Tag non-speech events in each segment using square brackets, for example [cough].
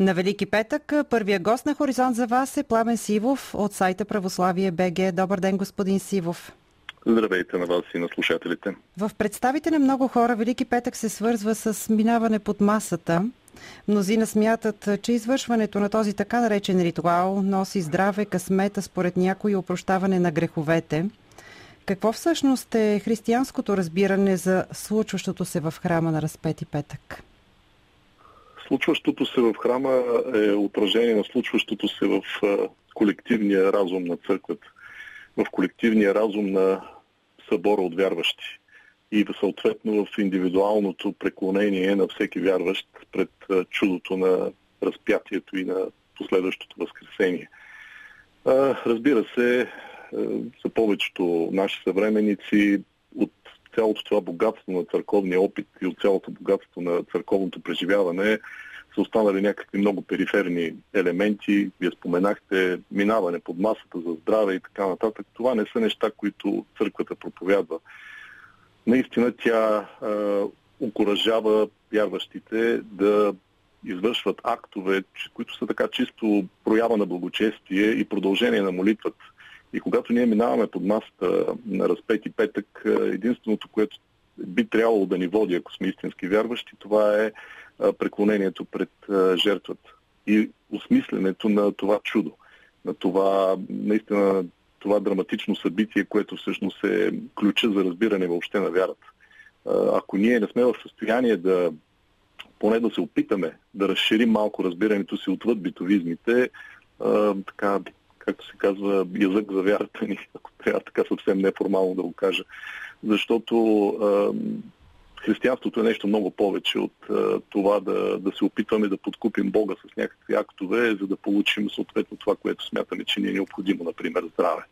На Велики петък първия гост на Хоризонт за вас е Пламен Сивов от сайта Православие БГ. Добър ден, господин Сивов. Здравейте на вас и на слушателите. В представите на много хора Велики петък се свързва с минаване под масата. Мнозина смятат, че извършването на този така наречен ритуал носи здраве, късмета, според някои опрощаване на греховете. Какво всъщност е християнското разбиране за случващото се в храма на разпети петък? Случващото се в храма е отражение на случващото се в колективния разум на църквата, в колективния разум на събора от вярващи и съответно в индивидуалното преклонение на всеки вярващ пред чудото на разпятието и на последващото възкресение. Разбира се, за повечето наши съвременици от цялото това богатство на църковния опит и от цялото богатство на църковното преживяване са останали някакви много периферни елементи. Вие споменахте минаване под масата за здраве и така нататък. Това не са неща, които църквата проповядва. Наистина тя е, окоръжава вярващите да извършват актове, които са така чисто проява на благочестие и продължение на молитвата. И когато ние минаваме под масата на разпети петък, единственото, което би трябвало да ни води, ако сме истински вярващи, това е преклонението пред жертвата и осмисленето на това чудо, на това наистина това драматично събитие, което всъщност е ключа за разбиране въобще на вярата. Ако ние не сме в състояние да поне да се опитаме да разширим малко разбирането си отвъд битовизмите, така както се казва, язък за вярата ни, [laughs] ако трябва така съвсем неформално да го кажа. Защото а, християнството е нещо много повече от а, това да, да се опитваме да подкупим Бога с някакви актове, за да получим съответно това, което смятаме, че ни е необходимо, например, здраве.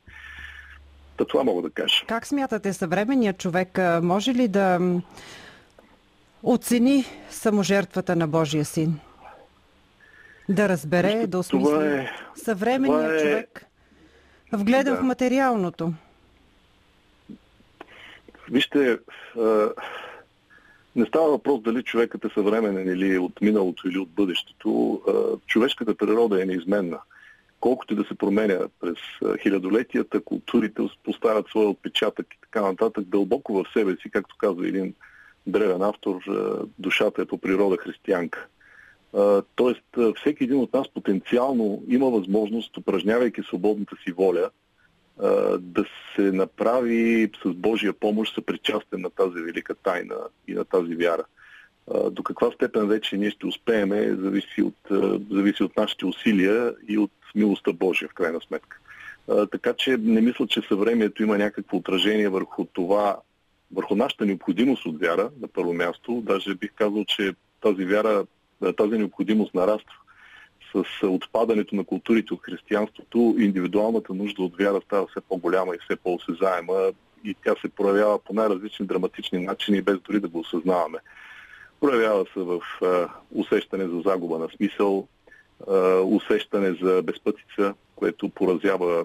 Та това мога да кажа. Как смятате съвременният човек? Може ли да оцени саможертвата на Божия син? Да разбере, да осмисли. Е, Съвременният е... човек вгледа да. в материалното. Вижте, не става въпрос дали човекът е съвременен или от миналото, или от бъдещето. Човешката природа е неизменна. Колкото и да се променя през хилядолетията, културите поставят своя отпечатък и така нататък, дълбоко в себе си, както казва един древен автор, душата е по природа християнка. Тоест, всеки един от нас потенциално има възможност, упражнявайки свободната си воля, да се направи с Божия помощ съпричастен на тази велика тайна и на тази вяра. До каква степен вече ние ще успеем, зависи от, зависи от нашите усилия и от милостта Божия, в крайна сметка. Така че не мисля, че съвремието има някакво отражение върху това, върху нашата необходимост от вяра, на първо място. Даже бих казал, че тази вяра тази необходимост нараства. С отпадането на културите от християнството, индивидуалната нужда от вяра става все по-голяма и все по-осезаема и тя се проявява по най-различни драматични начини, без дори да го осъзнаваме. Проявява се в усещане за загуба на смисъл, усещане за безпътица, което поразява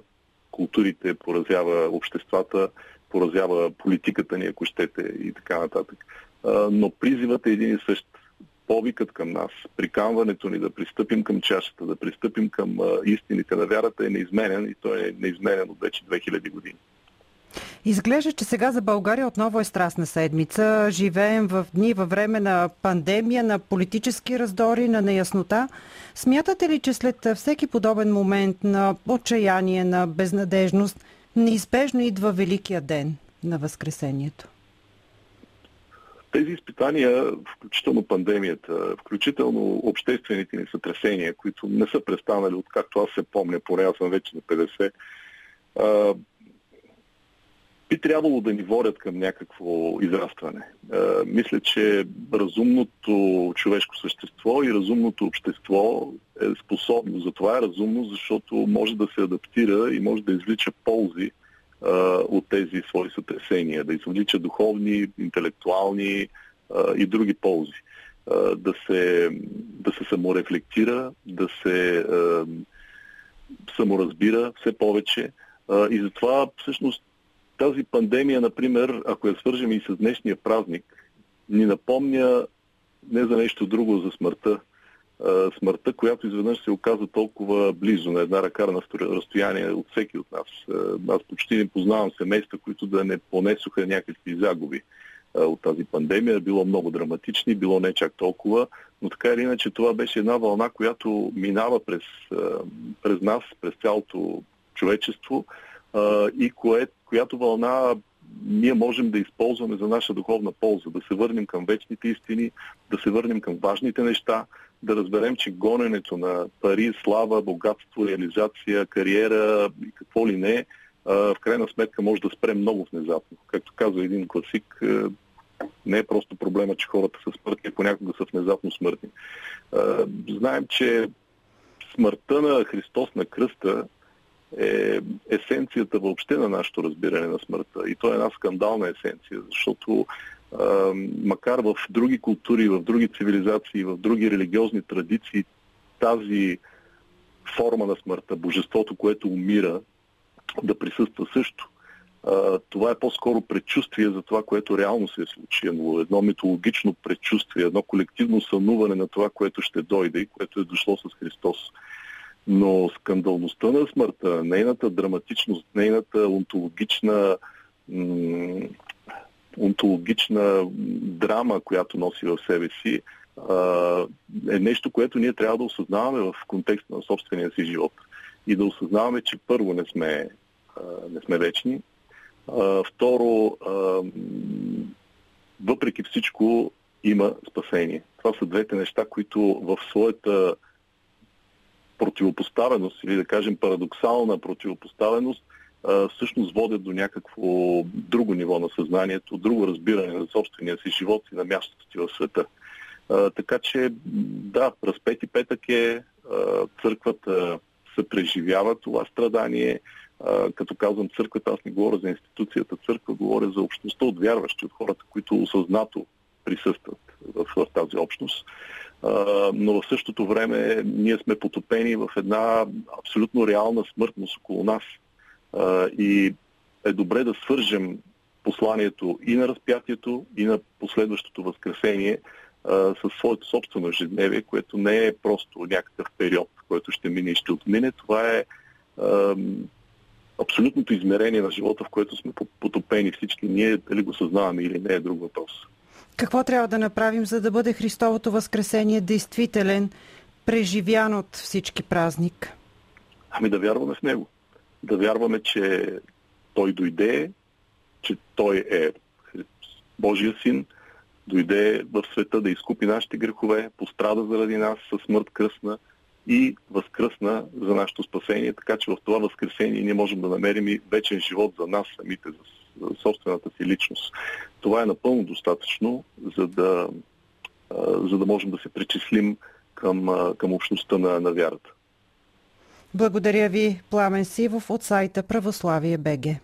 културите, поразява обществата, поразява политиката ни, ако щете, и така нататък. Но призивът е един и същ повикът към нас, приканването ни да пристъпим към чашата, да пристъпим към истините на вярата е неизменен и той е неизменен от вече 2000 години. Изглежда, че сега за България отново е страстна седмица. Живеем в дни във време на пандемия, на политически раздори, на неяснота. Смятате ли, че след всеки подобен момент на отчаяние, на безнадежност, неизбежно идва Великия ден на Възкресението? Тези изпитания, включително пандемията, включително обществените ни сътресения, които не са престанали, откакто аз се помня, поне аз съм вече на 50, а, би трябвало да ни водят към някакво израстване. А, мисля, че разумното човешко същество и разумното общество е способно. Затова е разумно, защото може да се адаптира и може да извлича ползи а, от тези свои сътресения, да извлича духовни, интелектуални а, и други ползи. А, да, се, да се саморефлектира, да се а, саморазбира все повече. А, и затова всъщност тази пандемия, например, ако я свържем и с днешния празник, ни напомня не за нещо друго, за смъртта. Смъртта, която изведнъж се оказа толкова близо на една ръка на разстояние от всеки от нас. Аз почти не познавам семейства, които да не понесоха някакви загуби от тази пандемия. Било много драматични, било не чак толкова, но така или иначе това беше една вълна, която минава през, през нас, през цялото човечество и кое, която вълна ние можем да използваме за наша духовна полза, да се върнем към вечните истини, да се върнем към важните неща, да разберем, че гоненето на пари, слава, богатство, реализация, кариера и какво ли не, в крайна сметка може да спре много внезапно. Както казва един класик, не е просто проблема, че хората са смъртни, понякога са внезапно смъртни. Знаем, че смъртта на Христос на кръста е есенцията въобще на нашето разбиране на смъртта. И то е една скандална есенция, защото макар в други култури, в други цивилизации, в други религиозни традиции, тази форма на смъртта, божеството, което умира, да присъства също. Това е по-скоро предчувствие за това, което реално се е случило. Едно митологично предчувствие, едно колективно сънуване на това, което ще дойде и което е дошло с Христос. Но скандалността на смъртта, нейната драматичност, нейната онтологична, онтологична драма, която носи в себе си, е нещо, което ние трябва да осъзнаваме в контекста на собствения си живот. И да осъзнаваме, че първо не сме, не сме вечни, второ, въпреки всичко има спасение. Това са двете неща, които в своята противопоставеност или да кажем парадоксална противопоставеност всъщност водят до някакво друго ниво на съзнанието, друго разбиране на собствения си живот и на мястото си в света. така че, да, разпети петък е, църквата се преживява това страдание. като казвам църквата, аз не говоря за институцията църква, говоря за общността от вярващи, от хората, които осъзнато присъстват в, в тази общност но в същото време ние сме потопени в една абсолютно реална смъртност около нас. И е добре да свържем посланието и на разпятието, и на последващото възкресение със своето собствено ежедневие, което не е просто някакъв период, който ще мине и ще отмине. Това е абсолютното измерение на живота, в което сме потопени всички. Ние дали го съзнаваме или не е друг въпрос. Какво трябва да направим, за да бъде Христовото възкресение действителен, преживян от всички празник? Ами да вярваме в Него. Да вярваме, че Той дойде, че Той е Божия син, дойде в света да изкупи нашите грехове, пострада заради нас със смърт кръсна и възкръсна за нашето спасение, така че в това възкресение ние можем да намерим и вечен живот за нас самите, за собствената си личност. Това е напълно достатъчно, за да, за да можем да се причислим към, към общността на, на вярата. Благодаря ви, Пламен Сивов от сайта Православие БГ.